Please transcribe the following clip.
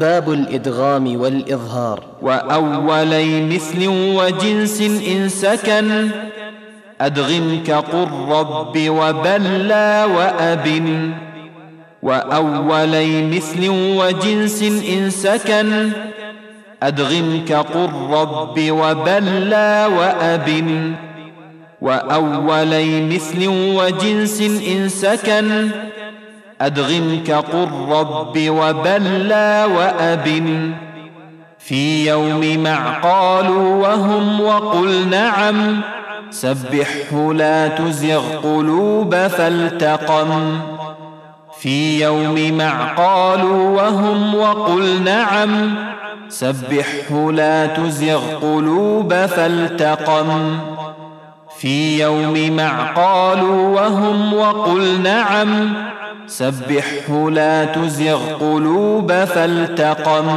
باب الإدغام والإظهار. وأولي مثل وجنس إن سكن أدغم كقل رب وبلى وأب وأولي مثل وجنس إن سكن أدغم كقل رب وبلى وأب وأولي مثل وجنس إن سكن أدغم كقل رب وبلى وأب في يوم مع قالوا وهم وقل نعم سبحه لا تزغ قلوب فالتقم في يوم مع قالوا وهم وقل نعم سبحه لا تزغ قلوب فالتقم في يوم مع قالوا وهم وقل نعم سبحه لا تزغ قلوب فالتقم.